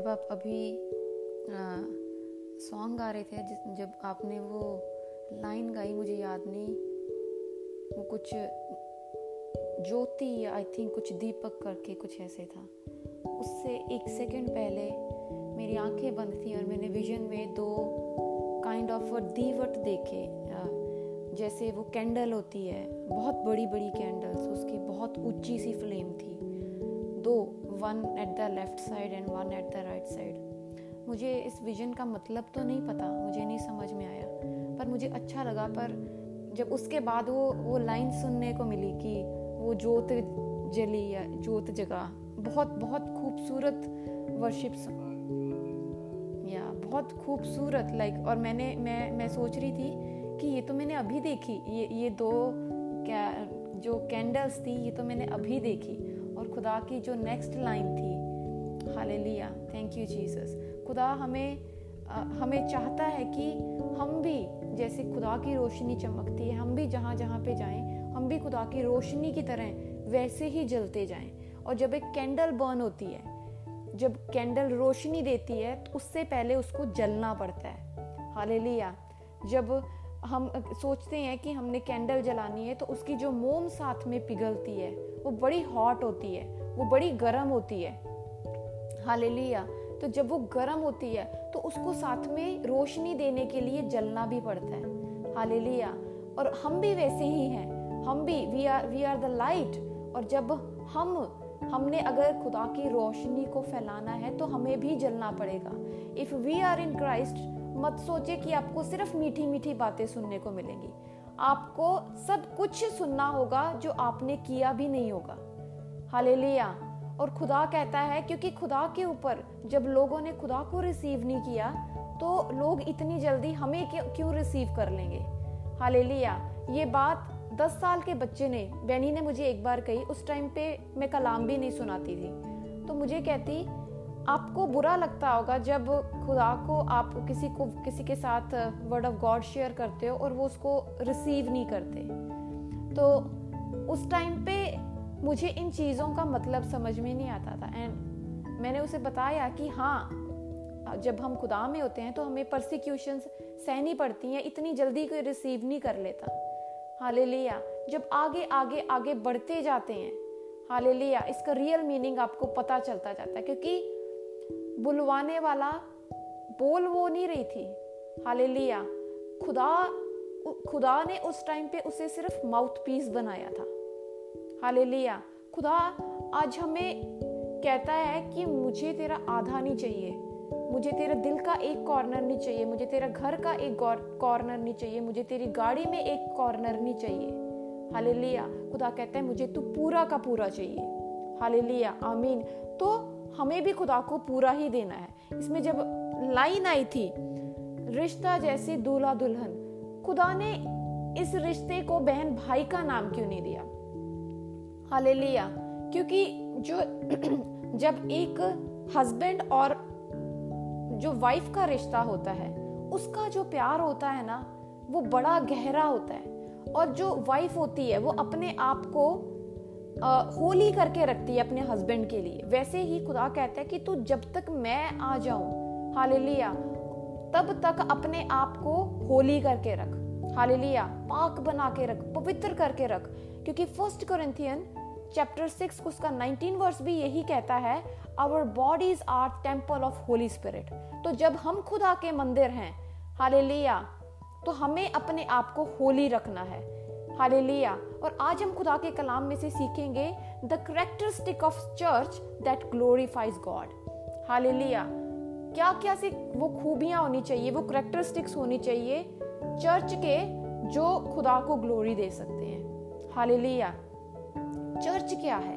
जब आप अभी सॉन्ग गा रहे थे जब आपने वो लाइन गाई, मुझे याद नहीं। वो कुछ ज्योति या आई थिंक कुछ दीपक करके कुछ ऐसे था। उससे एक सेकंड पहले मेरी आँखें बंद थी और मैंने विजन में दो काइंड ऑफ़ दीवट देखे जैसे वो कैंडल होती है, बहुत बड़ी बड़ी कैंडल्स उसकी बहुत ऊँची सी फ्लेम थी। दो one at the left side and one at the right side मुझे इस विजन का मतलब तो नहीं पता, मुझे नहीं समझ में आया। पर मुझे अच्छा लगा, पर जब उसके बाद वो वो लाइन सुनने को मिली कि वो जोत जली या जोत जगा। बहुत बहुत खूबसूरत वर्शिप या बहुत खूबसूरत लाइक और मैंने, मैं मैं सोच रही थी कि ये तो मैंने अभी देखी। ये ये दो क्या, जो कैंडल्स थी, ये तो मैंने अभी देखी। खुदा की जो नेक्स्ट लाइन थी। हाले लिया थैंक यू जीसस खुदा हमें आ, हमें चाहता है कि हम भी जैसे खुदा की रोशनी चमकती है हम भी जहाँ जहाँ पे जाएँ हम भी खुदा की रोशनी की तरह वैसे ही जलते जाएँ। और जब एक कैंडल बर्न होती है जब कैंडल रोशनी देती है तो उससे पहले उसको जलना पड़ता है। हालेलुया जब हम सोचते हैं कि हमने कैंडल जलानी है तो उसकी जो मोम साथ में पिघलती है वो बड़ी हॉट होती है। वो बड़ी गर्म होती है। हालेलुया। तो जब वो गर्म होती है तो उसको साथ में रोशनी देने के लिए जलना भी पड़ता है। हालेलुया। और हम भी वैसे ही हैं। हम भी we are we are the light और जब हम हमने अगर खुदा की रोशनी को फैलाना है तो हमें भी जलना पड़ेगा। If we are in Christ मत सोचे कि आपको सिर्फ़ मीठी मीठी बातें सुनने को मिलेंगी। आपको सब कुछ सुनना होगा जो आपने किया भी नहीं होगा। हालेलुया। और खुदा कहता है, क्योंकि खुदा के ऊपर जब लोगों ने खुदा को रिसीव नहीं किया तो लोग इतनी जल्दी हमें क्यों रिसीव कर लेंगे? हालेलुया। ये बात दस साल के बच्चे ने बैनी ने मुझे एक बार कही। उस टाइम पे मैं कलाम भी नहीं सुनाती थी। तो मुझे कहती, आपको बुरा लगता होगा जब खुदा को आप किसी को, किसी के साथ वर्ड ऑफ़ गॉड शेयर करते हो और वो उसको रिसीव नहीं करते। तो उस टाइम पे मुझे इन चीज़ों का मतलब समझ में नहीं आता था। एंड मैंने उसे बताया कि हाँ जब हम खुदा में होते हैं तो हमें परसिक्यूशन सहनी पड़ती हैं, इतनी जल्दी कोई रिसीव नहीं कर लेता। हालेलुया जब आगे आगे आगे बढ़ते जाते हैं हालेलुया इसका रियल मीनिंग आपको पता चलता जाता है, क्योंकि बुलवाने वाला बोल वो नहीं रही थी। हालेलुया खुदा खुदा ने उस टाइम पे उसे सिर्फ़ माउथ पीस बनाया था। हालेलुया। खुदा आज हमें कहता है कि मुझे तेरा आधा नहीं चाहिए। मुझे तेरे दिल का एक कॉर्नर नहीं चाहिए। मुझे तेरा घर का एक कॉर्नर नहीं चाहिए। मुझे तेरी गाड़ी में एक कॉर्नर नहीं चाहिए। हाले लिया खुदा कहता है, मुझे तू पूरा का पूरा चाहिए। हाले लिया आमीन। तो हमें भी खुदा को पूरा ही देना है। इसमें जब लाइन आई थी, रिश्ता जैसे दूल्हा दुल्हन, खुदा ने इस रिश्ते को बहन भाई का नाम क्यों नहीं दिया? हाले लिया क्योंकि जो जब एक हस्बैंड और जो वाइफ का रिश्ता होता है, उसका जो प्यार होता है ना, वो बड़ा गहरा होता है। और जो वाइफ होती है, वो अपने आप को होली करके रखती है अपने हस्बैंड के लिए। वैसे ही खुदा कहता है कि तू जब तक मैं आ जाऊँ, हालेलुया, तब तक अपने आप को होली करके रख। हालेलुया, पाक बना के रख, पवित्र करके रख। क्योंकि फ़र्स्ट कोरिंथियन चैप्टर सिक्स उसका नाइनटीन वर्स भी यही कहता है our bodies are temple of Holy Spirit तो जब हम खुदा के मंदिर हैं हालेलुया तो हमें अपने आप को होली रखना है हालेलुया और आज हम खुदा के कलाम में से सीखेंगे the characteristic of church that glorifies God hallelujah क्या क्या से वो खूबियाँ होनी चाहिए, वो करेक्टरिस्टिक्स होनी चाहिए चर्च के जो खुदा को ग्लोरी दे सकते हैं. हालेलुया चर्च क्या है?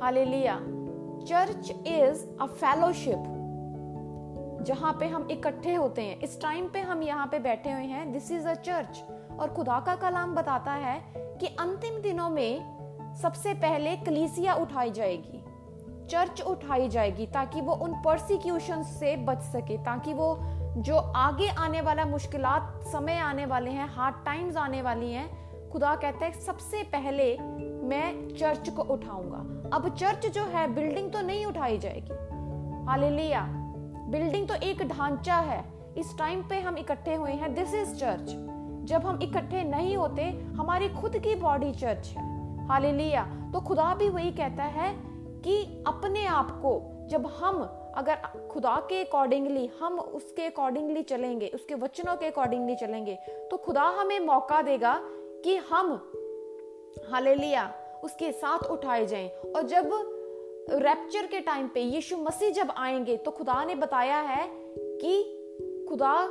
Hallelujah. Church is a fellowship जहाँ पे हम इकट्ठे होते हैं। इस टाइम पे हम यहाँ पे बैठे हुए हैं। दिस इज़ अ चर्च और खुदा का कलाम बताता है कि अंतिम दिनों में सबसे पहले कलीसिया उठाई जाएगी। चर्च उठाई जाएगी ताकि वो उन परसिक्यूशन से बच सके, ताकि वो जो आगे आने वाला मुश्किलात, समय आने वाले हैं हार्ड टाइम्स आने वाली हैं, खुदा कहता है सबसे पहले मैं चर्च को उठाऊँगा। अब चर्च जो है, बिल्डिंग तो नहीं उठाई जाएगी। हालेलुया। बिल्डिंग तो एक ढांचा है। इस टाइम पे हम इकट्ठे हुए हैं। दिस इज़ चर्च जब हम इकट्ठे नहीं होते, हमारी खुद की बॉडी चर्च है। हालेलुया। तो खुदा भी वही कहता है कि अपने आप को, जब हम अगर खुदा के अकॉर्डिंगली हम उसके अकॉर्डिंगली चलेंगे, उसके वचनों के अकॉर्डिंगली चलेंगे तो खुदा हमें मौका देगा कि हम हालेलुया, उसके साथ उठाए जाएँ। और जब रैप्चर के टाइम पे यीशु मसीह जब आएँगे तो खुदा ने बताया है कि खुदा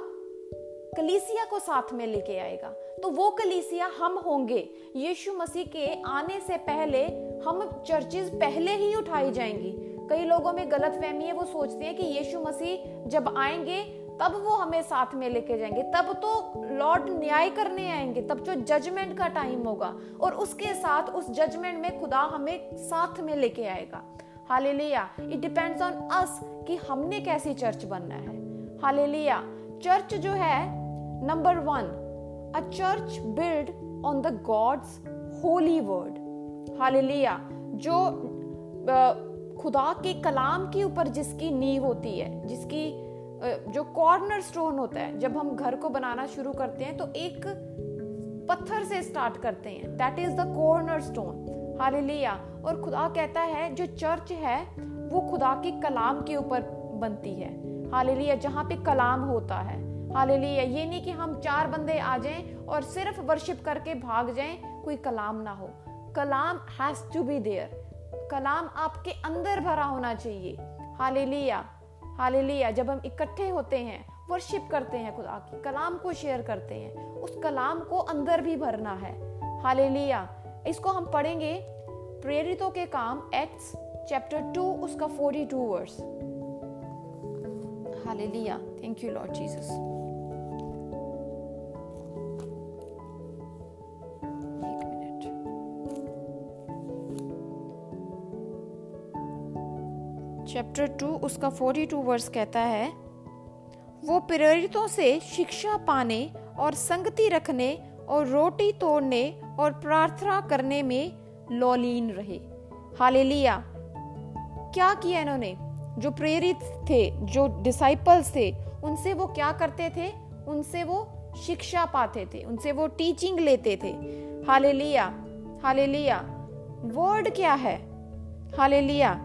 कलीसिया को साथ में लेके आएगा। तो वो कलीसिया हम होंगे। यीशु मसीह के आने से पहले हम चर्चेज पहले ही उठाई जाएँगी। कई लोगों में गलत फहमी है, वो सोचते हैं कि यीशु मसीह जब आएँगे तब वो हमें साथ में लेके जाएँगे। तब तो लॉर्ड न्याय करने आएँगे। तब जो जजमेंट का टाइम होगा। और उसके साथ, उस जजमेंट में खुदा हमें साथ में लेके आएगा। Hallelujah it depends on us कि हमने कैसी चर्च बनना है। हालेलुया चर्च जो है number one a church build on the God's holy word hallelujah जो खुदा के कलाम के ऊपर जिसकी नींव होती है, जिसकी जो कॉर्नर स्टोन होता है, जब हम घर को बनाना शुरू करते हैं तो एक पत्थर से स्टार्ट करते हैं। That is the corner stone hallelujah और खुदा कहता है, जो चर्च है, वो खुदा के कलाम के ऊपर बनती है। हालेलुया जहाँ पे कलाम होता है। हालेलुया ये नहीं कि हम चार बंदे आ जाएँ और सिर्फ़ वर्शिप करके भाग जाएँ, कोई कलाम ना हो। कलाम हैज़ टू बी देयर कलाम आपके अंदर भरा होना चाहिए। हालेलुया हालेलुया, जब हम इकट्ठे होते हैं वर्शिप करते हैं खुदा की, कलाम को शेयर करते हैं, उस कलाम को अंदर भी भरना है। हालेलुया, इसको हम पढ़ेंगे प्रेरितों के काम एक्ट्स चैप्टर टू उसका forty two verse hallelujah thank you Lord Jesus chapter two उसका फोर्टी टू वर्स कहता है, वो प्रेरितों से शिक्षा पाने और संगति रखने और रोटी तोड़ने और प्रार्थना करने में लौलीन रहे। हालेलुया। क्या किया इन्होंने? जो प्रेरित थे, जो डिसाइपल्स थे, उनसे वो क्या करते थे? उनसे वो शिक्षा पाते थे, उनसे वो टीचिंग लेते थे। Hallelujah hallelujah. वर्ड क्या है? हालेलुया।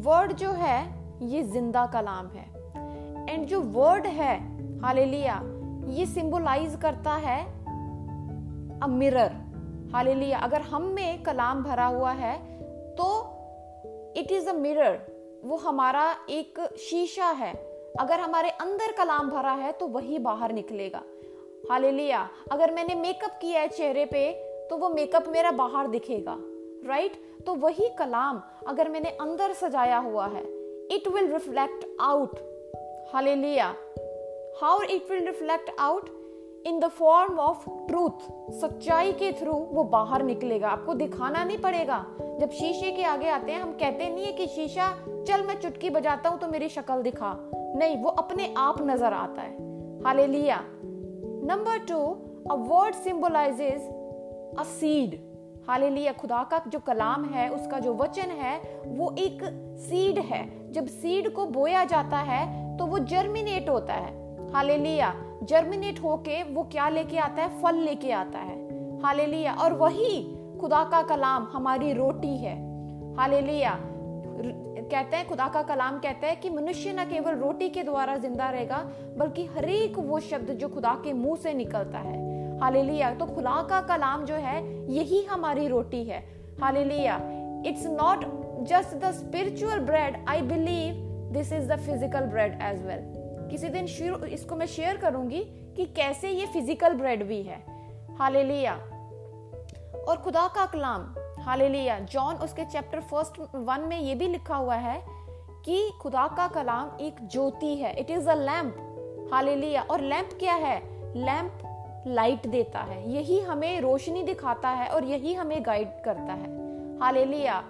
वर्ड जो है, ये ज़िंदा कलाम है। एंड जो वर्ड है हालेलुया ये सिंबलाइज करता है अ मिरर हालेलुया अगर हम में कलाम भरा हुआ है तो इट इज़ अ मिरर वो हमारा एक शीशा है। अगर हमारे अंदर कलाम भरा है तो वही बाहर निकलेगा। हालेलुया अगर मैंने मेकअप किया है चेहरे पे तो वो मेकअप मेरा बाहर दिखेगा राइट right? तो वही कलाम अगर मैंने अंदर सजाया हुआ है it will reflect out hallelujah how it will reflect out in the form of truth सच्चाई के थ्रू वो बाहर निकलेगा। आपको दिखाना नहीं पड़ेगा। जब शीशे के आगे आते हैं, हम कहते नहीं है कि शीशा, चल मैं चुटकी बजाता हूँ तो मेरी शक्ल दिखा। नहीं, वो अपने आप नज़र आता है। Hallelujah number two a word symbolises a seed hallelujah, खुदा का जो कलाम है, उसका जो वचन है, वो एक सीड है। जब सीड को बोया जाता है तो वो जर्मिनेट होता है। हालेलुया जर्मिनेट होके वो क्या लेके आता है? फल लेके आता है। हालेलुया, और वही खुदा का कलाम हमारी रोटी है। हालेलुया कहते हैं, खुदा का कलाम कहता है कि मनुष्य न केवल रोटी के द्वारा ज़िंदा रहेगा, बल्कि हरेक वो शब्द जो खुदा के मुँह से निकलता है। हालेलुया। तो खुदा का कलाम जो है, यही हमारी रोटी है। Hallelujah. It's not just the spiritual bread I believe this is the physical bread as well किसी दिन इसको मैं शेयर करूँगी कि कैसे ये फ़िज़िकल ब्रेड भी है। हालेलुया। और खुदा का कलाम, हालेलुया। जॉन उसके चैप्टर फ़र्स्ट वन में ये भी लिखा हुआ है कि खुदा का कलाम एक ज्योति है। It is a lamp hallelujah. और लैंप क्या है? लैंप लाइट देता है। यही हमें रोशनी दिखाता है और यही हमें गाइड करता है। हालेलुया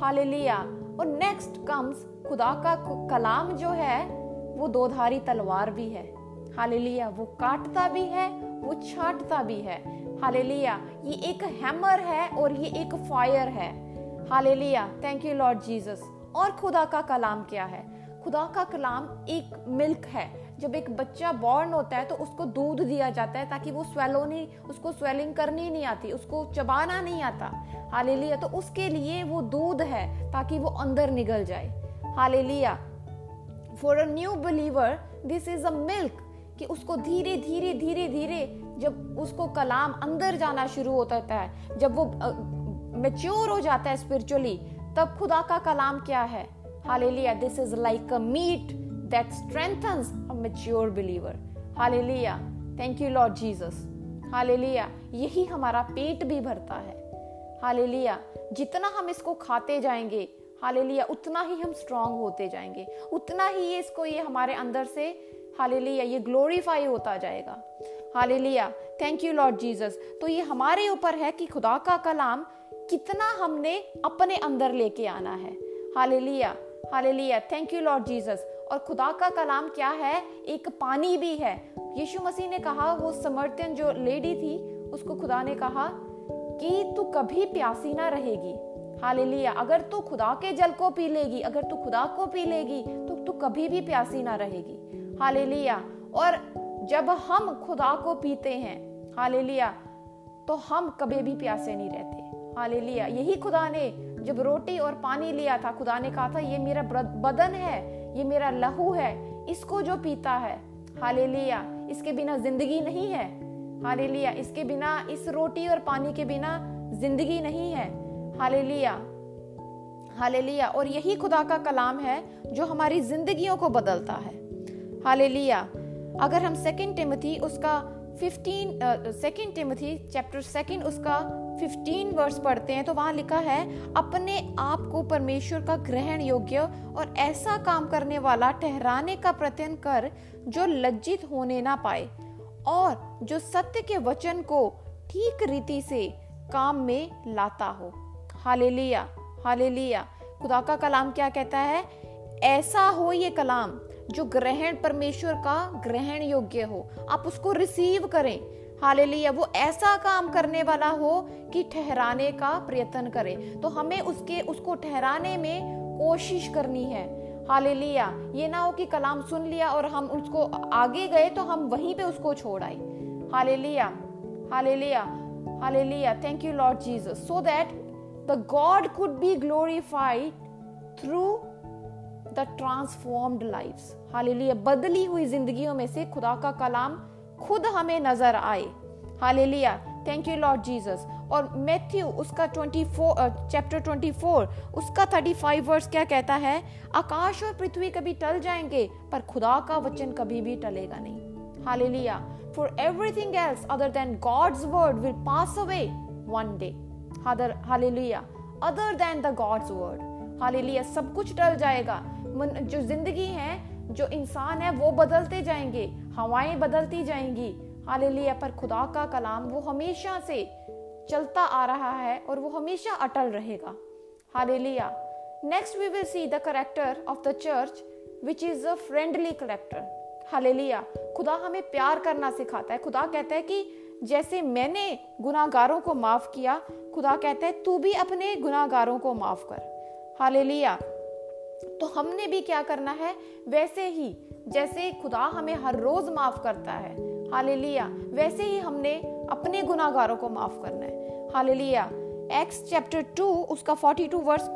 हालेलुया और नेक्स्ट कम्स खुदा का कलाम जो है, वो दोधारी तलवार भी है। हालेलुया वो काटता भी है, वो छाटता भी है। हालेलुया ये एक हैमर है और ये एक फायर है। Hallelujah thank you Lord Jesus और खुदा का कलाम क्या है? खुदा का कलाम एक मिल्क है। जब एक बच्चा बॉर्न होता है तो उसको दूध दिया जाता है ताकि वो स्वेलो नहीं, उसको स्वेलिंग करनी नहीं आती, उसको चबाना नहीं आता। हालेलुया तो उसके लिए वो दूध है ताकि वो अंदर निकल जाए। Hallelujah for a new believer this is a milk कि उसको धीरे धीरे धीरे धीरे जब उसको कलाम अंदर जाना शुरू होता है, जब वो मेच्योर हो जाता है स्पिरिचुअली तब खुदा का कलाम क्या है? Hallelujah this is like a meat that strengthens mature believer hallelujah thank you Lord Jesus hallelujah यही हमारा पेट भी भरता है. हालेलुया जितना हम इसको खाते जाएँगे हालेलुया उतना ही हम स्ट्रांग होते जाएँगे. उतना ही ये इसको ये हमारे अंदर से हालेलुया ये ग्लोरीफाई होता जाएगा. Hallelujah thank you Lord Jesus तो ये हमारे ऊपर है कि खुदा का कलाम कितना हमने अपने अंदर लेके आना है. Hallelujah hallelujah thank you Lord Jesus और खुदा का कलाम क्या है? एक पानी भी है। यीशु मसीह ने कहा, वो समर्थन जो लेडी थी, उसको खुदा ने कहा कि तू कभी प्यासी ना रहेगी। हालेलुया। अगर तू खुदा के जल को पी लेगी, अगर तू खुदा को पी लेगी तो तू कभी भी प्यासी ना रहेगी। हालेलुया। और जब हम खुदा को पीते हैं, हालेलुया तो हम कभी भी प्यासे नहीं रहते। हालेलुया। यही खुदा ने जब रोटी और पानी लिया था, खुदा ने कहा था, ये मेरा बदन है ये मेरा लहू है, इसको जो पीता है। हालेलुया, इसके बिना ज़िंदगी नहीं है। हालेलुया, इसके बिना, इस रोटी और पानी के बिना ज़िंदगी नहीं है। हालेलुया हालेलुया, और यही खुदा का कलाम है जो हमारी जिंदगियों को बदलता है। हालेलुया, अगर हम सेकंड टिमथी उसका 15 सेकंड टिमथी चैप्टर सेकेंड उसका 15 वर्स पढ़ते हैं तो वहाँ लिखा है, अपने आप को परमेश्वर का ग्रहण योग्य और ऐसा काम करने वाला ठहराने का प्रयत्न कर जो लज्जित होने ना पाए और जो सत्य के वचन को ठीक रीति से काम में लाता हो। Hallelujah hallelujah. खुदा का कलाम क्या कहता है? ऐसा हो ये कलाम जो ग्रहण, परमेश्वर का ग्रहण योग्य हो। आप उसको रिसीव करें। हालेलुया, वो ऐसा काम करने वाला हो कि ठहराने का प्रयत्न करे। तो हमें उसके, उसको ठहराने में कोशिश करनी है। हालेलुया, ये ना हो कि कलाम सुन लिया और हम उसको आगे गए तो हम वहीं पे उसको छोड़ आए। Hallelujah hallelujah hallelujah thank you Lord Jesus so that the God could be glorified through the transformed lives. Hallelujah, बदली हुई जिंदगियों में से खुदा का कलाम खुद हमें नज़र आए। Hallelujah. Thank you Lord Jesus और मैथ्यू उसका 24 चैप्टर uh, 24 उसका 35 वर्स क्या कहता है? आकाश और पृथ्वी कभी टल जाएँगे पर खुदा का वचन कभी भी टलेगा नहीं। Hallelujah. For everything else other than God's word will pass away one day hallelujah. Other than the God's word hallelujah. सब कुछ टल जाएगा। जो ज़िंदगी है जो इंसान है, वो बदलते जाएँगे, हवाएँ बदलती जाएँगी। हालेलुया, पर खुदा का कलाम वो हमेशा से चलता आ रहा है और वो हमेशा अटल रहेगा। Hallelujah. Next we will see the character of the church which is a friendly character hallelujah. खुदा हमें प्यार करना सिखाता है। खुदा कहता है कि जैसे मैंने गुनागारों को माफ़ किया, खुदा कहता है, तू भी अपने गुनागारों को माफ़ कर। हालेलुया। तो हमने भी क्या करना है? वैसे ही, जैसे खुदा हमें हर रोज माफ़ करता है, हालेलुया, वैसे ही हमने अपने गुनागारों को माफ़ करना है। हालेलुया एक्स चैप्टर टू उसका फोर्टी टू वर्स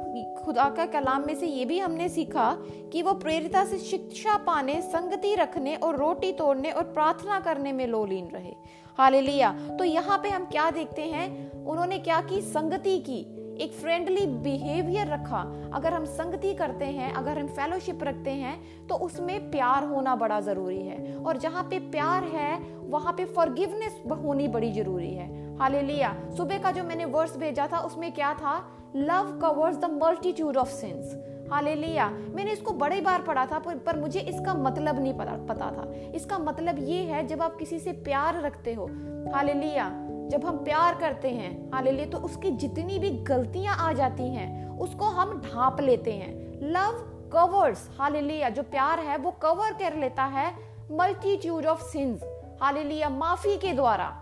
खुदा का कलाम में से ये भी हमने सीखा कि वो प्रेरिता से शिक्षा पाने, संगति रखने और रोटी तोड़ने और प्रार्थना करने में लोलीन रहे। हालेलुया तो यहाँ पे हम क्या देखते हैं? उन्होंने क्या की? संगति की। एक फ्रेंडली बिहेवियर रखा। अगर हम संगति करते हैं अगर हम फेलोशिप रखते हैं तो उसमें प्यार होना बड़ा ज़रूरी है। और जहाँ पे प्यार है वहाँ पे फॉरगिवनेस होनी बड़ी ज़रूरी है। हालेलुया सुबह का जो मैंने वर्स भेजा था उसमें क्या था? Love covers the multitude of sins hallelujah मैंने इसको बड़े बार पढ़ा था पर, पर मुझे इसका मतलब नहीं पता पता था। इसका मतलब ये है जब आप किसी से प्यार रखते हो। हालेलुया जब हम प्यार करते हैं, हालेलुया तो उसकी जितनी भी गलतियाँ आ जाती हैं, उसको हम ढांप लेते हैं। लव कवर्स हालेलुया, जो प्यार है, वो कवर कर लेता है मल्टीट्यूड ऑफ़ सिंस हालेलुया, माफ़ी के द्वारा।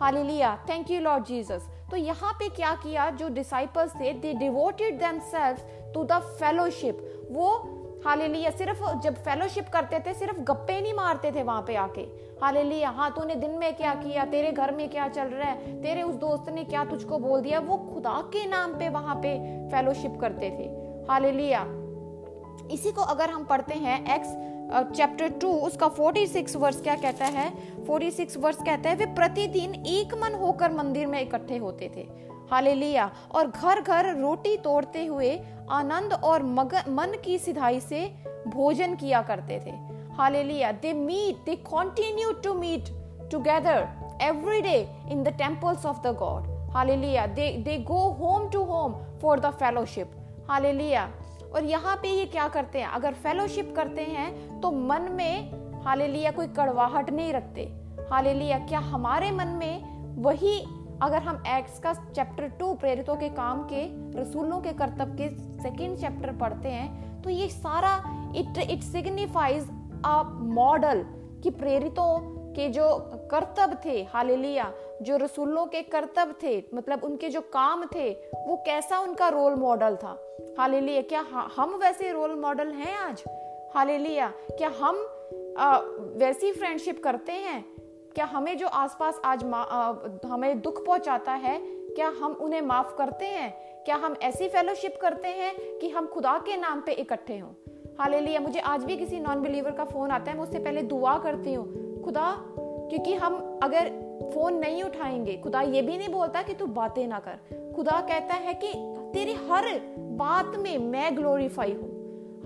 Hallelujah thank you Lord Jesus तो यहाँ पे क्या किया, जो डिसाइपल्स थे they devoted themselves to the fellowship वो हालेलुया, सिर्फ़ जब फेलोशिप करते थे, सिर्फ़ गप्पे नहीं मारते थे वहाँ पे आके। हालेलुया हाँ तूने दिन में क्या किया, तेरे घर में क्या चल रहा है, तेरे उस दोस्त ने क्या तुझको बोल दिया, वो खुदा के नाम पे वहाँ पे फेलोशिप करते थे। हालेलुया। इसी को अगर हम पढ़ते हैं एक्स चैप्टर टू उसका 46 वर्ष क्या कहता है? 46 वर्ष कहता है, वे प्रतिदिन एक मन होकर मंदिर में इकट्ठे होते थे। हालेलुया। और घर घर रोटी तोड़ते हुए आनंद और मग, मन की सिधाई से भोजन किया करते थे। Hallelujah. They meet they continue to meet together every day in the temples of the god. Hallelujah. They they go home to home for the fellowship. Hallelujah. और यहाँ पे ये क्या करते हैं? अगर फेलोशिप करते हैं तो मन में हाले लिया कोई कड़वाहट नहीं रखते। हाले लिया क्या हमारे मन में वही अगर हम एक्स का चैप्टर टू प्रेरितों के काम के रसूलों के कर्तव्य के सेकेंड चैप्टर पढ़ते हैं तो ये सारा it it signifies a model कि प्रेरितों के जो कर्तव्य थे हालेलुया जो रसूलों के कर्तव्य थे मतलब उनके जो काम थे वो कैसा उनका रोल मॉडल था? हालेलुया क्या हम वैसे रोल मॉडल हैं आज? हालेलुया क्या हम आ, वैसी फ्रेंडशिप करते हैं? क्या हमें जो आसपास आज आ, हमें दुख पहुंचाता है क्या हम उन्हें माफ़ करते हैं? क्या हम ऐसी फेलोशिप करते हैं कि हम खुदा के नाम पे इकट्ठे हों? हालेलुया मुझे आज भी किसी नॉन बिलीवर का फ़ोन आता है मैं उससे पहले दुआ करती हूँ। खुदा क्योंकि हम अगर फ़ोन नहीं उठाएँगे खुदा ये भी नहीं बोलता कि तू बातें ना कर। खुदा कहता है कि तेरी हर बात में मैं ग्लोरीफाई हूँ।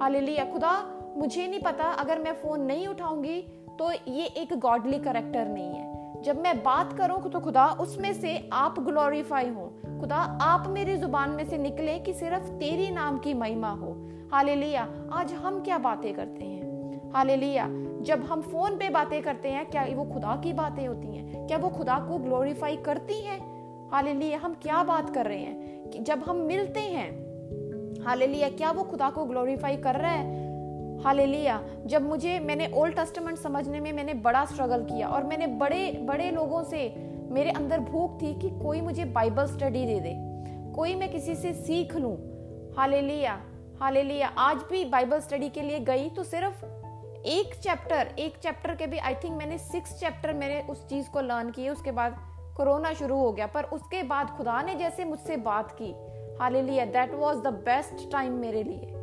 हालेलुया खुदा मुझे नहीं पता अगर मैं फ़ोन नहीं उठाऊँगी तो ये एक गॉडली करेक्टर नहीं है। जब मैं बात करूँ तो खुदा उसमें से आप ग्लोरीफाई हो। खुदा आप मेरी ज़ुबान में से निकले कि सिर्फ़ तेरी नाम की महिमा हो। हालेलुया। आज हम क्या बातें करते हैं? हालेलुया। जब हम फ़ोन पे बातें करते हैं, क्या वो खुदा की बातें होती हैं? क्या वो खुदा को ग्लोरीफाई करती हैं? हालेलुया। हम क्या बात कर रहे हैं? कि जब हम मिलते हैं, हालेलुया, क्या वो खुदा को ग्लोरीफाई कर रहा है? हालेलुया। जब मुझे, मैंने ओल्ड टेस्टामेंट समझने में मैंने बड़ा स्ट्रगल किया और मैंने बड़े बड़े लोगों से, मेरे अंदर भूख थी कि कोई मुझे बाइबल स्टडी दे दे, कोई मैं किसी से सीख लूँ। Hallelujah hallelujah. आज भी बाइबल स्टडी के लिए गई तो सिर्फ़ एक चैप्टर एक चैप्टर के भी आई थिंक मैंने सिक्स चैप्टर मैंने उस चीज़ को लर्न किए, उसके बाद कोरोना शुरू हो गया। पर उसके बाद खुदा ने जैसे मुझसे बात की। Hallelujah that was the best time मेरे लिए।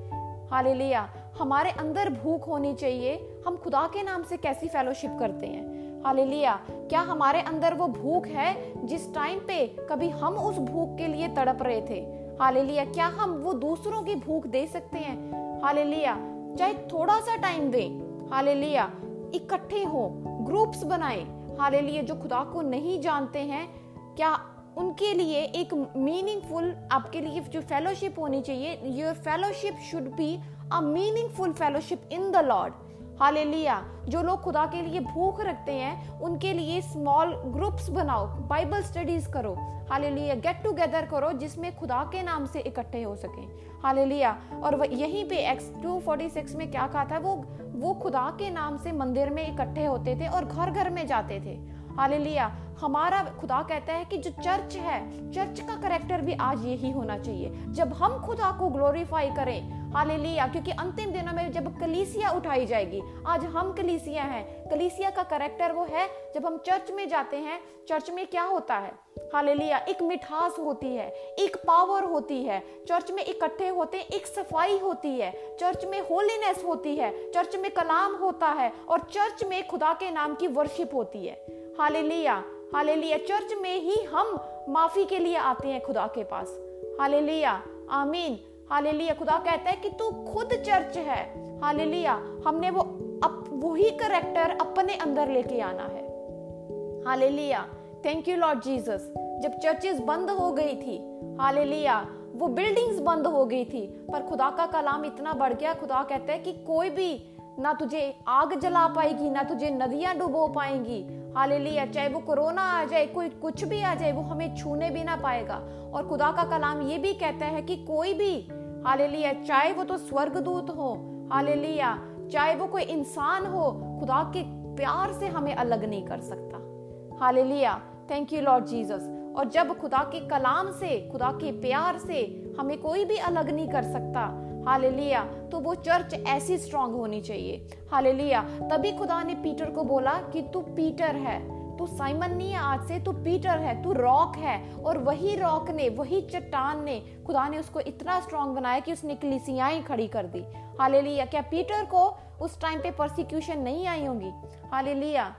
हालेलुया। हमारे अंदर भूख होनी चाहिए। हम खुदा के नाम से कैसी फेलोशिप करते हैं? हालेलुया क्या हमारे अंदर वो भूख है जिस टाइम पे कभी हम उस भूख के लिए तड़प रहे थे? हालेलुया क्या हम वो दूसरों की भूख दे सकते हैं? हालेलुया चाहे थोड़ा सा टाइम दें। हालेलुया इकट्ठे हो ग्रुप्स बनाए। हालेलुया जो खुदा को नहीं जानते हैं, क्या उनके लिए एक मीनिंगफुल आपके लिए जो फेलोशिप होनी चाहिए your fellowship should be a meaningful fellowship in the Lord hallelujah जो लोग खुदा के लिए भूख रखते हैं, उनके लिए स्मॉल ग्रुप्स बनाओ बाइबल स्टडीज़ करो. हालेलुया गेट टुगेदर करो जिसमें खुदा के नाम से इकट्ठे हो सके. हालेलुया और यहीं पे एक्स टू फोर्टी सिक्स में क्या कहा था? वो वो खुदा के नाम से मंदिर में इकट्ठे होते थे और घर घर में जाते थे. हालेलुया। हमारा खुदा कहता है कि जो चर्च है, चर्च का करेक्टर भी आज यही होना चाहिए। जब हम खुदा को ग्लोरीफाई करें, हालेलुया, क्योंकि अंतिम दिनों में जब कलीसिया उठाई जाएगी, आज हम कलीसिया हैं। कलीसिया का करेक्टर वो है, जब हम चर्च में जाते हैं, चर्च में क्या होता है? हालेलुया, एक मिठास होती है, एक पावर होती है। चर्च में इकट्ठे होते, एक सफ़ाई होती है। चर्च में होलीनेस होती है, चर्च में कलाम होता है, और चर्च में खुदा के नाम की वर्शिप होती है। हालेलुया। हालेलुया। चर्च में ही हम माफ़ी के लिए आते हैं खुदा के पास। हालेलुया। आमीन। हालेलुया। खुदा कहता है कि तू खुद चर्च है। हालेलुया। हमने वो अप, वही करेक्टर अपने अंदर लेके आना है। Hallelujah. Thank you Lord Jesus जब चर्चेस बंद हो गई थी, हालेलुया। वो बिल्डिंग्स बंद हो गई थी, पर खुदा का कलाम इतना बढ़ गया, खुदा कहता है कि कोई भी ना तुझे आग जला पाएगी, ना तुझे नदियाँ डुबो पाएँगी हालेलुया, चाहे वो कोरोना आ जाए, कोई कुछ भी आ जाए, वो हमें छूने भी ना पाएगा। और खुदा का कलाम ये भी कहता है कि कोई भी, हालेलुया, चाहे वो तो स्वर्गदूत हो, हालेलुया, चाहे वो कोई इंसान हो, खुदा के प्यार से हमें अलग नहीं कर सकता। Hallelujah thank you Lord Jesus और जब खुदा के कलाम से, खुदा के प्यार से हमें कोई भी अलग नहीं कर सकता हालेलुया। तो वो चर्च ऐसी स्ट्रांग होनी चाहिए। हालेलुया। तभी खुदा ने पीटर को बोला कि तू पीटर है। तू साइमन नहीं है आज से, तू पीटर है, तू रॉक है। और वही रॉक ने, वही चट्टान ने, खुदा ने उसको इतना स्ट्रांग बनाया कि उसने कलिसियाएँ खड़ी कर दी। हालेलुया। क्या पीटर को उस टाइम पे परसिक्यूशन नहीं आई होंगी? हालेलुया।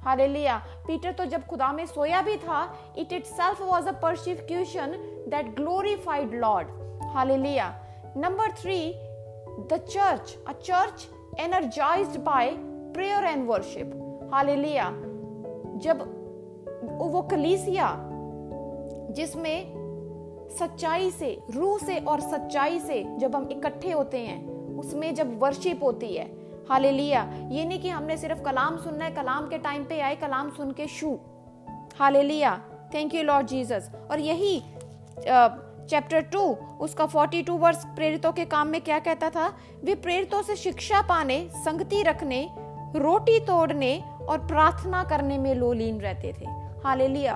हालेलुया। पीटर तो जब खुदा में सोया भी था it itself was a persecution that glorified Lord hallelujah. Number three the church a church energized by prayer and worship hallelujah जब वो कलीसिया, जिसमें सच्चाई से, रूह से और सच्चाई से जब हम इकट्ठे होते हैं, उसमें जब वर्शिप होती है। हाले लिया ये नहीं कि हमने सिर्फ़ कलाम सुनना है, कलाम के टाइम पे आए, कलाम सुन के शू। हाले लिया थैंक यू लॉर्ड जीसस और यही चैप्टर टू उसका फोर्टी टू वर्ष प्रेरितों के काम में क्या कहता था? वे प्रेरितों से शिक्षा पाने, संगति रखने, रोटी तोड़ने और प्रार्थना करने में लोलीन रहते थे। हाले लिया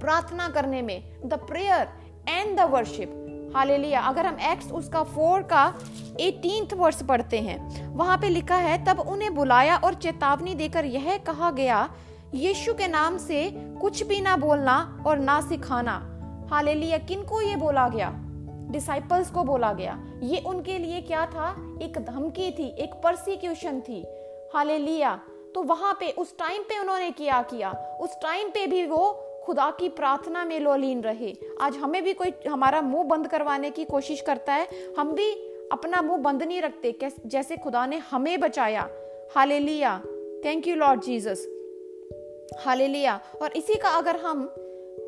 प्रार्थना करने में the prayer and the worship hallelujah. अगर हम एक्स उसका फोर का एटीन वर्ष पढ़ते हैं, वहाँ पे लिखा है, तब उन्हें बुलाया और चेतावनी देकर यह कहा गया, यीशु के नाम से कुछ भी ना बोलना और ना सिखाना। हालेलुया, किन को ये बोला गया? डिसाइपल्स को बोला गया। ये उनके लिए क्या था? एक धमकी थी, एक परसिक्यूशन थी। हालेलुया। तो वहाँ पे, उस टाइम पे उन्होंने क्या किया? उस टाइम पे भी वो खुदा की प्रार्थना में लोलीन रहे। आज हमें भी कोई, हमारा मुँह बंद करवाने की कोशिश करता है। हम भी अपना मुँह बंद नहीं रखते जैसे खुदा ने हमें बचाया। हाले लिया थैंक यू लॉर्ड जीसस हाले लिया और इसी का अगर हम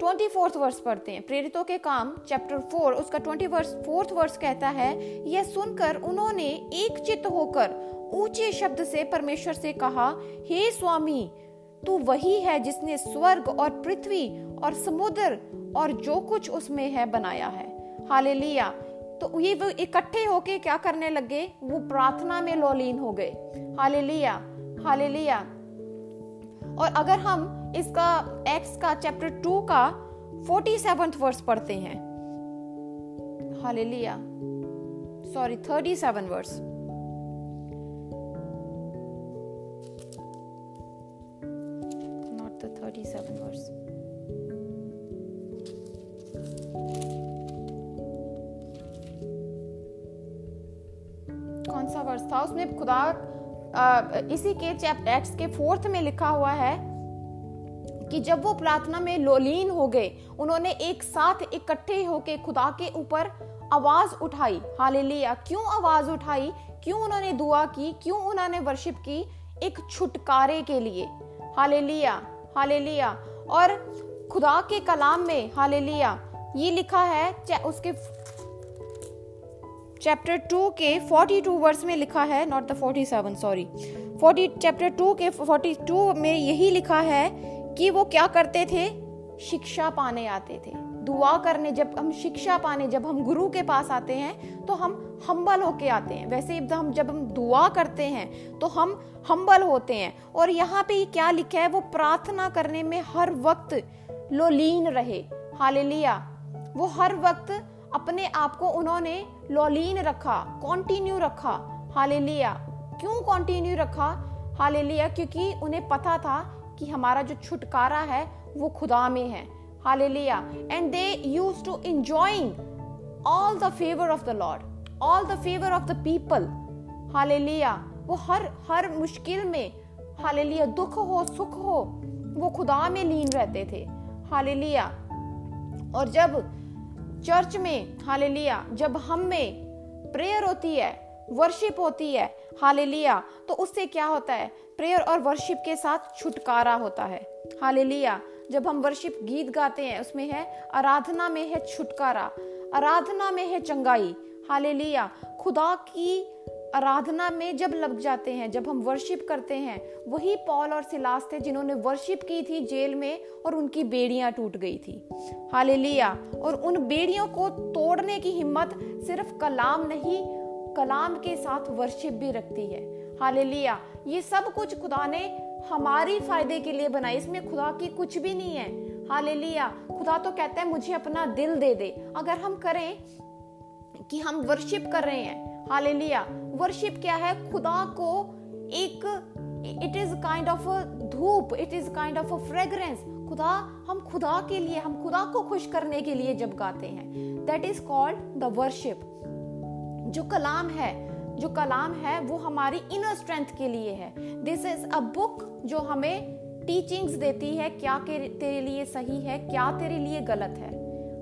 ट्वेंटी फोर्थ वर्ष पढ़ते हैं। प्रेरितों के काम चैप्टर फोर उसका ट्वेंटी वर्ष फोर्थ वर्ष कहता है, यह सुनकर उन्होंने एक चित्त होकर ऊँचे शब्द से परमेश्वर से कहा, हे hey स्वामी, तू वही है जिसने स्वर्ग और पृथ्वी और समुद्र और जो कुछ उसमें है बनाया है। हालेलुया। तो ये वो इकट्ठे होके क्या करने लगे? वो प्रार्थना में लोलीन हो गए। Hallelujah hallelujah. और अगर हम इसका एक्स का चैप्टर टू का फोर्टी सेवन वर्स पढ़ते हैं। Hallelujah sorry thirty seven verse कौन सा वर्स था? उसमें खुदा इसी के चैप्टर एक्स के फोर्थ में लिखा हुआ है कि जब वो प्रार्थना में लोलीन हो गए, उन्होंने एक साथ इकट्ठे होके खुदा के ऊपर आवाज़ उठाई। हालेलुया। क्यों आवाज़ उठाई? क्यों उन्होंने दुआ की? क्यों उन्होंने वर्शिप की? एक छुटकारे के लिए। हालेलुया। हालेलुया। और खुदा के कलाम में, हालेलुया, ये लिखा है उसके चैप्टर टू के फोर्टी टू वर्स में लिखा है not the forty seven sorry forty chapter two के फोर्टी टू में यही लिखा है कि वो क्या करते थे? शिक्षा पाने आते थे। दुआ करने जब हम शिक्षा पाने जब हम गुरु के पास आते हैं तो हम हम्बल होके आते हैं। वैसे हम जब हम दुआ करते हैं तो हम हम्बल होते हैं। और यहाँ पे क्या लिखा है? वो प्रार्थना करने में हर वक्त लोलीन रहे। हालेलुया। वो हर वक्त अपने आप को उन्होंने लॉलीन रखा कॉन्टिन्यू रखा। हाले लिया क्यों कॉन्टिन्यू रखा? हाले लिया क्योंकि उन्हें पता था कि हमारा जो छुटकारा है, वो खुदा में है। Hallelujah and they use to enjoying all the favour of the Lord all the favour of the people hallelujah वो हर हर मुश्किल में हाले लिया दुख हो, सुख हो, वो खुदा में लीन रहते थे। हाले लिया और जब चर्च में, हालेलुया, जब हम में प्रेयर होती है वर्शिप होती है हालेलुया। तो उससे क्या होता है? प्रेयर और वर्शिप के साथ छुटकारा होता है। हालेलुया। जब हम वर्शिप गीत गाते हैं, उसमें है आराधना में है छुटकारा, आराधना में है चंगाई। हालेलुया। खुदा की आराधना में जब लग जाते हैं, जब हम वर्शिप करते हैं, वही पॉल और सिलास थे जिन्होंने वर्शिप की थी जेल में और उनकी बेड़ियाँ टूट गई थी। हालेलुया। और उन बेड़ियों को तोड़ने की हिम्मत सिर्फ़ कलाम नहीं कलाम के साथ वर्शिप भी रखती है। हालेलुया ये सब कुछ खुदा ने हमारी फ़ायदे के लिए बनाई इसमें खुदा की कुछ भी नहीं है। हालेलुया खुदा तो कहता है, मुझे अपना दिल दे दे। अगर हम करें कि हम वर्शिप कर रहे हैं। हालेलुया वर्शिप क्या है? खुदा को एक इट इज़ काइंड ऑफ़ धूप it is kind of a fragrance खुदा, हम खुदा के लिए, हम खुदा को खुश करने के लिए जब गाते हैं। That is called the worship जो कलाम है, जो कलाम है, वो हमारी इनर स्ट्रेंथ के लिए है। दिस इज़ अ बुक जो हमें टीचिंग्स देती है, क्या तेरे लिए सही है, क्या तेरे लिए गलत है।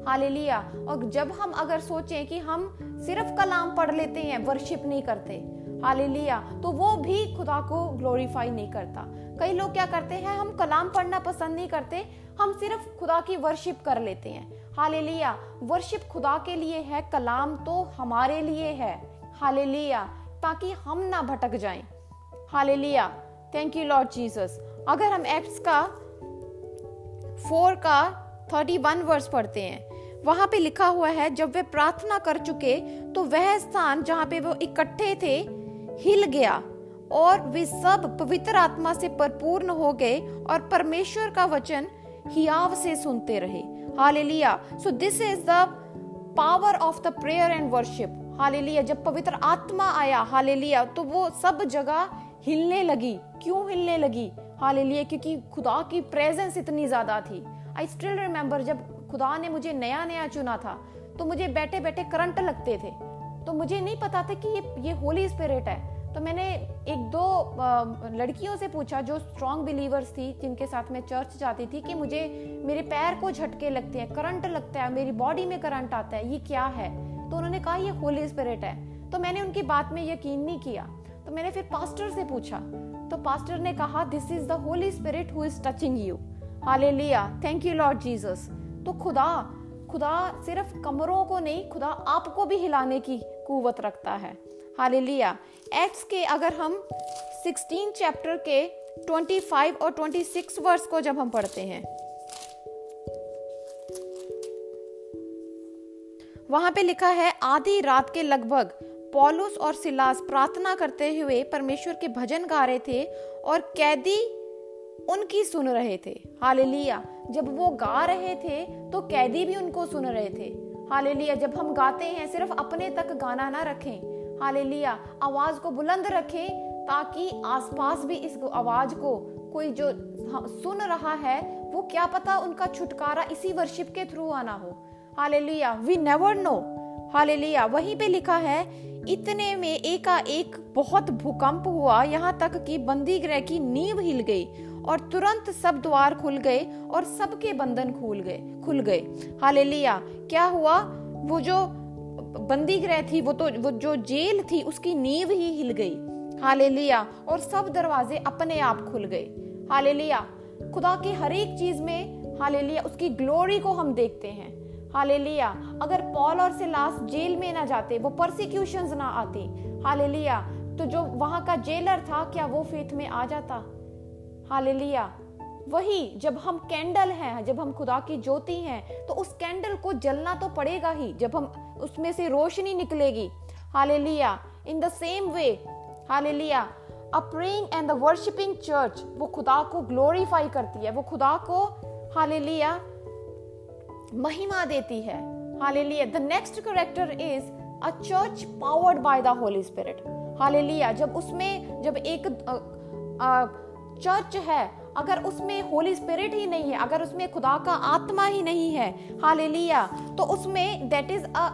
हालेलुया और जब हम अगर सोचें कि हम सिर्फ़ कलाम पढ़ लेते हैं वर्शिप नहीं करते हालेलुया तो वो भी खुदा को ग्लोरीफाई नहीं करता। कई लोग क्या करते हैं, हम कलाम पढ़ना पसंद नहीं करते, हम सिर्फ़ खुदा की वर्शिप कर लेते हैं। हालेलुया। वर्शिप खुदा के लिए है, कलाम तो हमारे लिए है। हालेलुया। ताकि हम ना भटक जाएँ। Hallelujah. Thank you Lord Jesus अगर हम एक्ट्स का फोर का थर्टी वन वर्स पढ़ते हैं, वहाँ पे लिखा हुआ है, जब वे प्रार्थना कर चुके तो वह स्थान जहाँ पे वो इकट्ठे थे, हिल गया। और वे सब पवित्र आत्मा से परिपूर्ण हो गए और परमेश्वर का वचन हियाव से सुनते रहे। Hallelujah so this is the power of the prayer and worship hallelujah जब पवित्र आत्मा आया हालेलुया तो वो सब जगह हिलने लगी। क्यों हिलने लगी? हालेलुया क्योंकि खुदा की प्रेजेंस इतनी ज़्यादा थी। आई स्टिल रिमेम्बर जब खुदा ने मुझे नया नया चुना था तो मुझे बैठे बैठे करंट लगते थे। तो मुझे नहीं पता था कि ये ये होली स्पिरिट है। तो मैंने एक दो लड़कियों से पूछा जो स्ट्रॉन्ग बिलीवर्स थी, जिनके साथ मैं चर्च जाती थी, कि मुझे मेरे पैर को झटके लगते हैं करंट लगता है, मेरी बॉडी में करंट आता है, ये क्या है? तो उन्होंने कहा, ये होली स्पिरिट है। तो मैंने उनकी बात में यकीन नहीं किया। तो मैंने फिर पास्टर से पूछा। तो पास्टर ने कहा this is the Holy Spirit who is touching you hallelujah thank you Lord Jesus तो खुदा खुदा सिर्फ़ कमरों को नहीं, खुदा आपको भी हिलाने की कुवत रखता है। हालेलुया। एक्ट्स के अगर हम 16 चैप्टर के 25 और 26 वर्स को जब हम पढ़ते हैं, वहाँ पे लिखा है, आधी रात के लगभग पॉलुस और सिलास प्रार्थना करते हुए परमेश्वर के भजन गा रहे थे और कैदी उनकी सुन रहे थे। हालेलुया। जब वो गा रहे थे तो कैदी भी उनको सुन रहे थे। हालेलुया। जब हम गाते हैं, सिर्फ़ अपने तक गाना ना रखें हालेलुया। आवाज़ को बुलंद रखें ताकि आसपास भी इस आवाज़ को कोई जो सुन रहा है, वो क्या पता उनका छुटकारा इसी वर्शिप के थ्रू आना हो। Hallelujah. We never know hallelujah. वहीं पे लिखा है, इतने में एका एक बहुत भूकंप हुआ, यहाँ तक कि बंदी गृह की नींव हिल गई और तुरंत सब द्वार खुल गए और सबके बंधन खुल गए खुल गए। हालेलुया। क्या हुआ? वो जो बंदी गृह थी, वो तो वो जो जेल थी, उसकी नींव ही हिल गई। हालेलुया। और सब दरवाजे अपने आप खुल गए। हालेलुया। खुदा की हर एक चीज़ में, हालेलुया, उसकी ग्लोरी को हम देखते हैं। हाले लिया अगर पॉल और सिलास जेल में ना जाते, वो परसिक्यूशन ना आती। हालेलुया। तो जो वहाँ का जेलर था, क्या वो फेथ में आ जाता? हालेलुया। वही, जब हम कैंडल हैं, जब हम खुदा की ज्योति हैं तो उस कैंडल को जलना तो पड़ेगा ही, जब हम उसमें से रोशनी निकलेगी। Hallelujah. In the same way hallelujah. A praying and the worshipping church वो खुदा को ग्लोरीफाई करती है, वो खुदा को, हालेलुया, महिमा देती है। Hallelujah. The next character is a church powered by the Holy Spirit hallelujah. जब उसमें, जब एक चर्च है अगर उसमें होली स्पिरिट ही नहीं है, अगर उसमें खुदा का आत्मा ही नहीं है हालेलुया तो उसमें दैट इज़ अ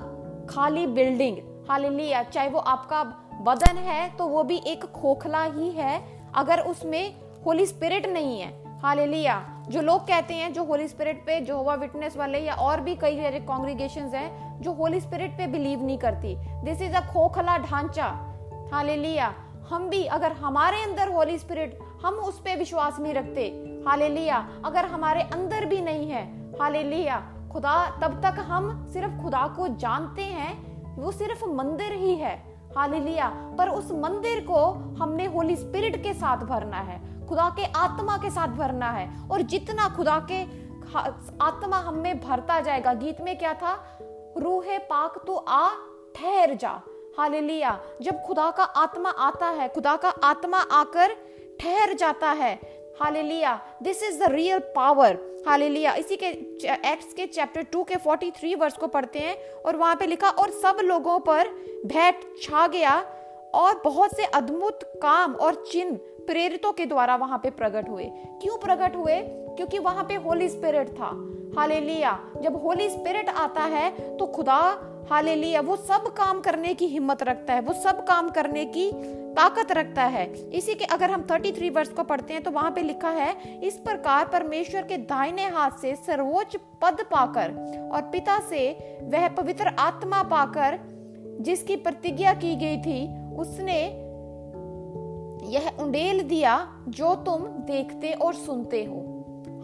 खाली बिल्डिंग हालेलुया चाहे वो आपका बदन है तो वो भी एक खोखला ही है, अगर उसमें होली स्पिरिट नहीं है हालेलुया जो लोग कहते हैं, जो होली स्पिरिट पे जो हुआ विटनेस वाले या और भी कई सारे कॉन्ग्रीगेशन हैं, जो होली स्पिरिट पे बिलीव नहीं करती दिस इज़ अ खोखला ढांचा हालेलुया हम भी, अगर हमारे अंदर होली स्पिरिट हम उस पर विश्वास नहीं रखते। हालेलुया। अगर हमारे अंदर भी नहीं है, हालेलुया। खुदा, तब तक हम सिर्फ़ खुदा को जानते हैं, वो सिर्फ़ मंदिर ही है। हालेलुया। पर उस मंदिर को हमने होली स्पिरिट के साथ भरना है, खुदा के आत्मा के साथ भरना है। और जितना खुदा के आत्मा हम में भरता जाएगा, गीत में क्या था? रूहे पाक तो आ, ठहर जा। हालेलुया। जब खुदा का आत्मा आता है, खुदा का आत्मा आकर ठहर जाता है। Hallelujah. This is the real power hallelujah. इसी के एक्ट्स के चैप्टर टू के फोर्टी थ्री वर्स को पढ़ते हैं और वहाँ पे लिखा, और सब लोगों पर भैट छा गया और बहुत से अद्भुत काम और चिन्ह प्रेरितों के द्वारा वहाँ पे प्रकट हुए। क्यों प्रकट हुए? क्योंकि वहाँ पे होली स्पिरिट था। हालेलुया जब होली स्पिरिट आता है तो खुदा हालेलुया वो सब काम करने की हिम्मत रखता है। वो सब काम करने की ताकत रखता है। इसी के अगर हम 33 वर्ष को पढ़ते हैं तो वहाँ पे लिखा है, इस प्रकार परमेश्वर के दाहिने हाथ से सर्वोच्च पद पाकर और पिता से वह पवित्र आत्मा पाकर जिसकी प्रतिज्ञा की गई थी, उसने यह उंडेल दिया जो तुम देखते और सुनते हो।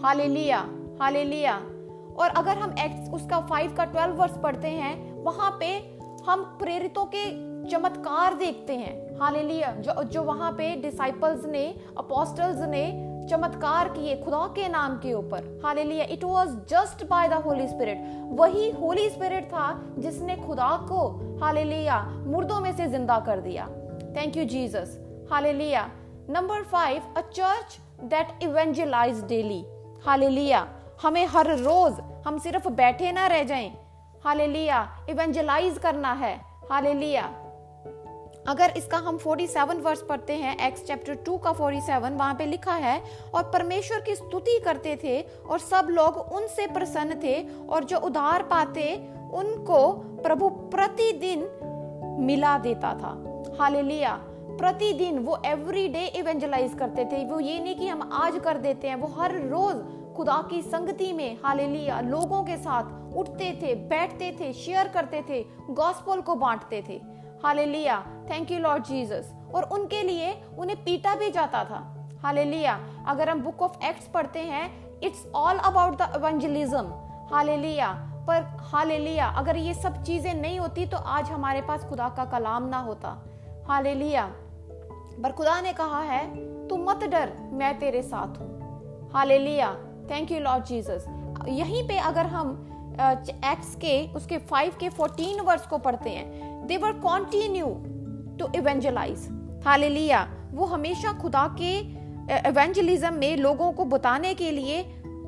Hallelujah hallelujah. और अगर हम एक्ट उसका फाइव का ट्वेल्व वर्ष पढ़ते हैं, वहाँ पे हम प्रेरितों के चमत्कार देखते हैं। हालेलुया, जो जो वहाँ पे डिसाइपल्स ने अपोस्टल्स ने चमत्कार किए खुदा के नाम के ऊपर। Hallelujah it was just by the Holy Spirit वही होली स्पिरिट था जिसने खुदा को, हालेलुया, मुर्दों में से ज़िंदा कर दिया। Thank you Jesus hallelujah number five a church that evangelize daily hallelujah हमें हर रोज हम सिर्फ़ बैठे ना रह जाएँ। हालेलुया इवेंजलाइज करना है। हालेलुया अगर इसका हम 47 वर्ष पढ़ते हैं एक्स चैप्टर 2 का 47 वहाँ पे लिखा है, और परमेश्वर की स्तुति करते थे, और सब लोग उनसे प्रसन्न थे, और जो उधार पाते, उनको प्रभु प्रतिदिन मिला देता था। हालेलुया प्रतिदिन वो एवरी डे इवेंजलाइज करते थे। वो ये नहीं कि हम आज कर देते हैं, वो हर रोज खुदा की संगति में हालेलुया लोगों के साथ उठते थे, बैठते थे शेयर करते थे गॉस्पल को बांटते थे। Hallelujah thank you Lord Jesus और उनके लिए उन्हें पीटा भी जाता था। हालेलुया अगर हम बुक ऑफ़ एक्ट्स पढ़ते हैं it's all about the evangelism hallelujah पर हालेलुया अगर ये सब चीज़ें नहीं होती तो आज हमारे पास खुदा का कलाम ना होता। हालेलुया पर खुदा ने कहा है, तू मत डर, मैं तेरे साथ हूँ। Hallelujah. Thank you Lord Jesus यहीं पे अगर हम एक्ट्स के, उसके फाइव के फोर्टीन वर्स को पढ़ते हैं they were continue to evangelize hallelujah. वो हमेशा खुदा के एवेंजलिज्म में लोगों को बताने के लिए,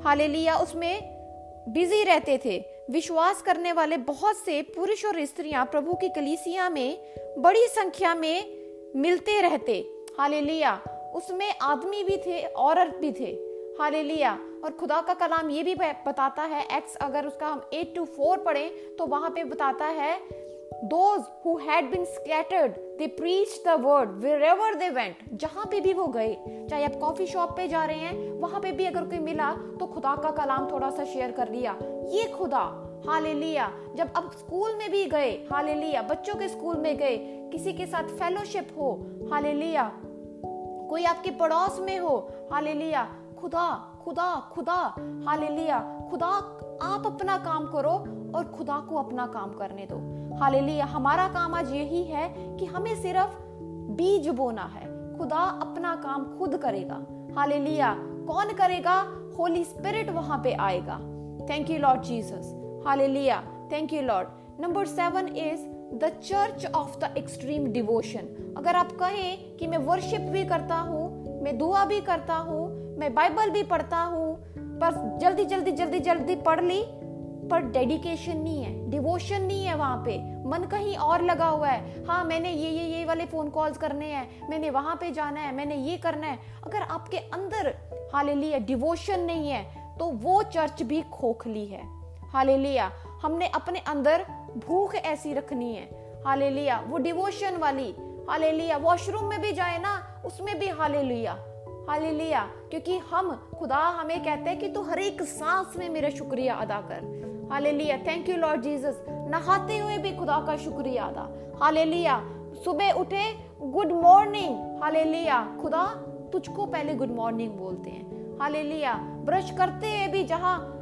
हालेलुया, उसमें बिज़ी रहते थे। विश्वास करने वाले बहुत से पुरुष और स्त्रियाँ प्रभु की कलीसिया में बड़ी संख्या में मिलते रहते। हालेलुया। उसमें आदमी भी थे, औरत भी थे। हालेलुया। और खुदा का कलाम ये भी बताता है एक्स अगर उसका हम एट टू फोर पढ़े तो वहाँ पे बताता है, those who had been scattered, they preached the word wherever they went. जहाँ पे भी वो गए, चाहे आप कॉफ़ी शॉप पे जा रहे हैं, वहाँ पे भी अगर कोई मिला तो खुदा का कलाम थोड़ा सा शेयर कर लिया ये खुदा हाले लिया जब अब स्कूल में भी गए हाले लिया बच्चों के स्कूल में गए, किसी के साथ फेलोशिप हो हाले लिया कोई आपके पड़ोस में हो हाले लिया खुदा खुदा खुदा हाले लिया खुदा, आप अपना काम करो और खुदा को अपना काम करने दो। हालेलुया। हमारा काम आज यही है कि हमें सिर्फ़ बीज बोना है। खुदा अपना काम खुद करेगा। हालेलुया। कौन करेगा? होली स्पिरिट वहाँ पे आएगा। Thank you Lord Jesus hallelujah thank you Lord number seven is the church of the extreme devotion अगर आप कहें कि मैं वर्शिप भी करता हूँ, मैं दुआ भी करता हूँ, मैं बाइबल भी पढ़ता हूँ पर जल्दी जल्दी जल्दी जल्दी पढ़ ली, पर डेडिकेशन नहीं है डिवोशन नहीं है वहाँ पे। मन कहीं और लगा हुआ है। हाँ मैंने ये ये ये वाले फ़ोन कॉल्स करने हैं, मैंने वहाँ पे जाना है, मैंने ये करना है। अगर आपके अंदर हालेलुया डिवोशन नहीं है तो वो चर्च भी खोखली है। हालेलुया। हमने अपने अंदर भूख ऐसी रखनी है। हालेलुया। वो डिवोशन वाली। हालेलुया। वॉशरूम में भी जाए ना, उसमें भी हालेलुया। हालेलुया। क्योंकि हम, खुदा हमें कहते हैं कि तू हर एक सांस में मेरा शुक्रिया अदा कर। Hallelujah. Thank you Lord Jesus नहाते हुए भी खुदा का शुक्रिया अदा। हालेलुया। सुबह उठे गुड मॉर्निंग हालेलुया। खुदा, तुझको पहले गुड मॉर्निंग बोलते हैं। हालेलुया। ब्रश करते हुए भी जहाँ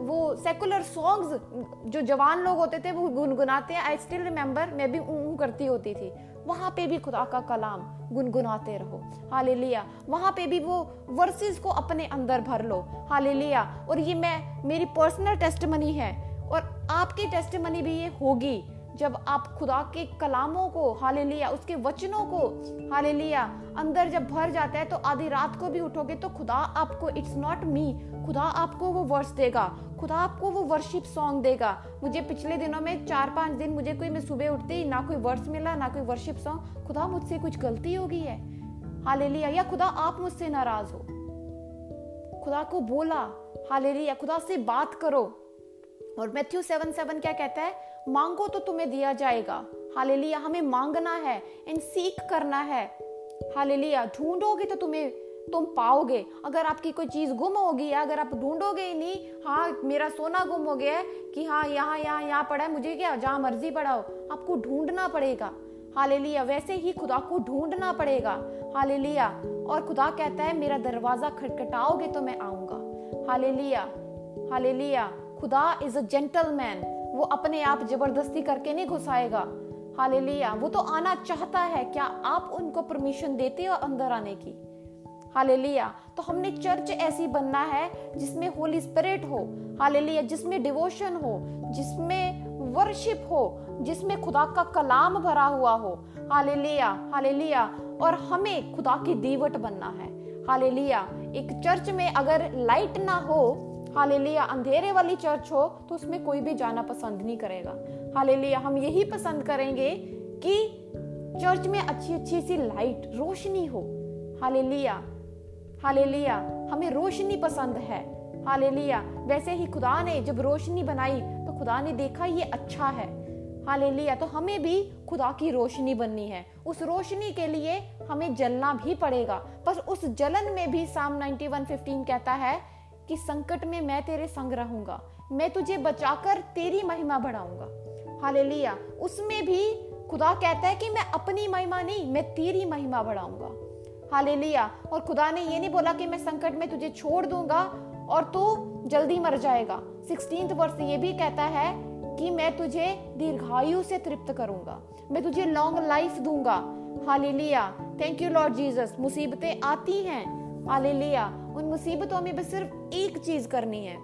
वो सेकुलर सॉन्ग्स जो जवान लोग होते थे, वो गुनगुनाते हैं। आई स्टिल रिमेम्बर मैं भी ऊँ करती होती थी। वहाँ पे भी खुदा का कलाम गुनगुनाते रहो। हाले लिया वहाँ पे भी वो वर्सेस को अपने अंदर भर लो। हाले लिया और ये मैं, मेरी पर्सनल टेस्ट है। और आपकी टेस्ट भी ये होगी। जब आप खुदा के कलामों को हाले लिया उसके वचनों को हाले लिया अंदर जब भर जाता है तो आधी रात को भी उठोगे तो खुदा आपको इट्स नॉट मी खुदा आपको वो वर्ष देगा, खुदा आपको वो वर्शिप सॉन्ग देगा। मुझे पिछले दिनों में चार पाँच दिन मुझे कोई, मैं सुबह उठती, ना कोई वर्ष मिला, ना कोई वर्शिप सॉन्ग खुदा मुझसे कुछ गलती हो गई है? हाले लिया या खुदा आप मुझसे नाराज़ हो? खुदा को बोला हाले लिया खुदा से बात करो। और मैथ्यू सेवन सेवन क्या कहता है? मांगो तो तुम्हें दिया जाएगा। हालेलुया, हमें मांगना है एंड सीख करना है। हालेलुया, ढूंढोगे तो तुम्हें, तुम पाओगे। अगर आपकी कोई चीज़ गुम होगी अगर आप ढूंढोगे ही नहीं हाँ मेरा सोना गुम हो गया है कि हाँ यहाँ यहाँ यहाँ पड़ा है, मुझे क्या, जहाँ मर्ज़ी पड़ा हो, आपको ढूंढना पड़ेगा। हालेलुया, वैसे ही खुदा को ढूंढना पड़ेगा। हालेलुया, और खुदा कहता है, मेरा दरवाज़ा खटखटाओगे तो मैं आऊँगा। हालेलुया हालेलुया, खुदा इज़ अ जेंटलमैन वो अपने आप ज़बरदस्ती करके नहीं घुसाएगा। हालेलुया। वो तो आना चाहता है, क्या आप उनको परमिशन देते हो अंदर आने की? हालेलुया। तो हमने चर्च ऐसी बनना है जिसमें होली स्पिरिट हो, हालेलुया, जिसमें डिवोशन हो, जिसमें वर्शिप हो, जिसमें खुदा का कलाम भरा हुआ हो। Hallelujah hallelujah. और हमें खुदा की दीवट बनना है। हालेलुया। एक चर्च में अगर लाइट ना हो हालेलुया, अंधेरे वाली चर्च हो तो उसमें कोई भी जाना पसंद नहीं करेगा। हालेलुया, हम यही पसंद करेंगे कि चर्च में अच्छी अच्छी सी लाइट रोशनी हो। हालेलुया हालेलुया, हमें रोशनी पसंद है। हालेलुया, वैसे ही खुदा ने जब रोशनी बनाई तो खुदा ने देखा ये अच्छा है। हालेलुया तो हमें भी खुदा की रोशनी बननी है। उस रोशनी के लिए हमें जलना भी पड़ेगा, पर उस जलन में भी साम 91:15 कहता है कि संकट में मैं तेरे संग रहूँगा। मैं तुझे बचाकर तेरी महिमा बढ़ाऊँगा। हालेलुया। उसमें भी खुदा कहता है कि मैं अपनी महिमा नहीं, मैं तेरी महिमा बढ़ाऊँगा। हालेलुया। और खुदा ने ये नहीं बोला कि मैं संकट में तुझे छोड़ दूँगा और तू जल्दी मर जाएगा। सिक्सटीन वर्ष ये भी कहता है कि मैं तुझे दीर्घायु से तृप्त करूँगा। मैं तुझे लॉन्ग लाइफ दूँगा। Hallelujah. Thank you Lord Jesus मुसीबतें आती हैं। हालेलुया। उन मुसीबतों में बस सिर्फ़ एक चीज़ करनी है।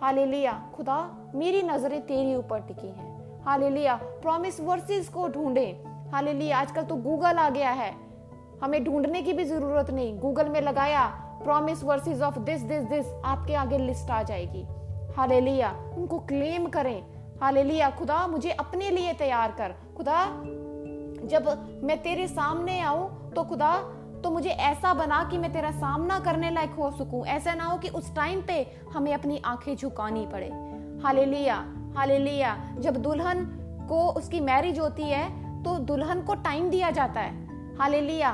हालेलुया, खुदा, मेरी नज़रें तेरी ऊपर टिकी हैं। हालेलुया प्रॉमिस वर्सेस को ढूंढे। हालेलुया, आजकल तो गूगल आ गया है। हमें ढूँढने की भी ज़रूरत नहीं। गूगल में लगाया promise verses of this this this आपके आगे लिस्ट आ जाएगी। हालेलुया, उनको क्लेम करें। हालेलुया, खुदा, मुझे अपने लिए तैयार कर। खुदा, जब मैं तेरे सामने आऊँ तो खुदा तो मुझे ऐसा बना कि मैं तेरा सामना करने लायक हो सकूँ। ऐसा ना हो कि उस टाइम पे हमें अपनी आँखें झुकानी पड़े। हाले लिया हाले लिया जब दुल्हन को उसकी मैरिज होती है तो दुल्हन को टाइम दिया जाता है। हाले लिया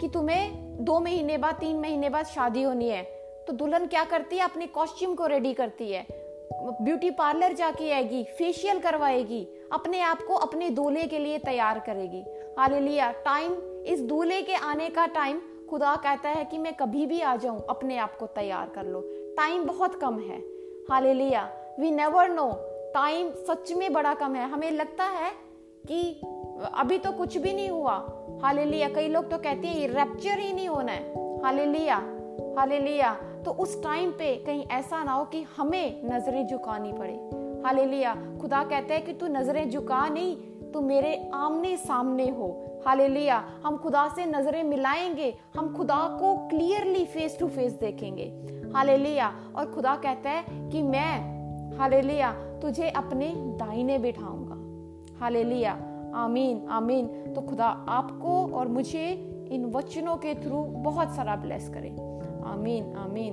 कि तुम्हें दो महीने बाद, तीन महीने बाद शादी होनी है। तो दुल्हन क्या करती है? अपने कॉस्ट्यूम को रेडी करती है। ब्यूटी पार्लर जाके आएगी फेशियल करवाएगी, अपने आप को अपने दूल्हे के लिए तैयार करेगी। हालेलुया टाइम इस दूल्हे के आने का टाइम खुदा कहता है कि मैं कभी भी आ जाऊँ, अपने आप को तैयार कर लो। टाइम बहुत कम है। Hallelujah we never know time सच में बड़ा कम है। हमें लगता है कि अभी तो कुछ भी नहीं हुआ। हालेलुया कई लोग तो कहते हैं रैप्चर ही नहीं होना है. हालेलुया हालेलुया तो उस टाइम पे कहीं ऐसा ना हो कि हमें नज़रें झुकानी पड़े। हाल हालेलुया खुदा कहता है कि तू नज़रें झुका नहीं तो मेरे आमने सामने हो। हालेलुया। हम खुदा से नज़रें मिलाएँगे। हम खुदा को क्लियरली फेस टू फेस देखेंगे। हालेलुया। और खुदा कहता है कि मैं, हालेलुया, तुझे अपने दाहिने बिठाऊँगा। हालेलुया। आमीन आमीन। तो खुदा आपको और मुझे इन वचनों के थ्रू बहुत सारा ब्लेस करे। आमीन आमीन।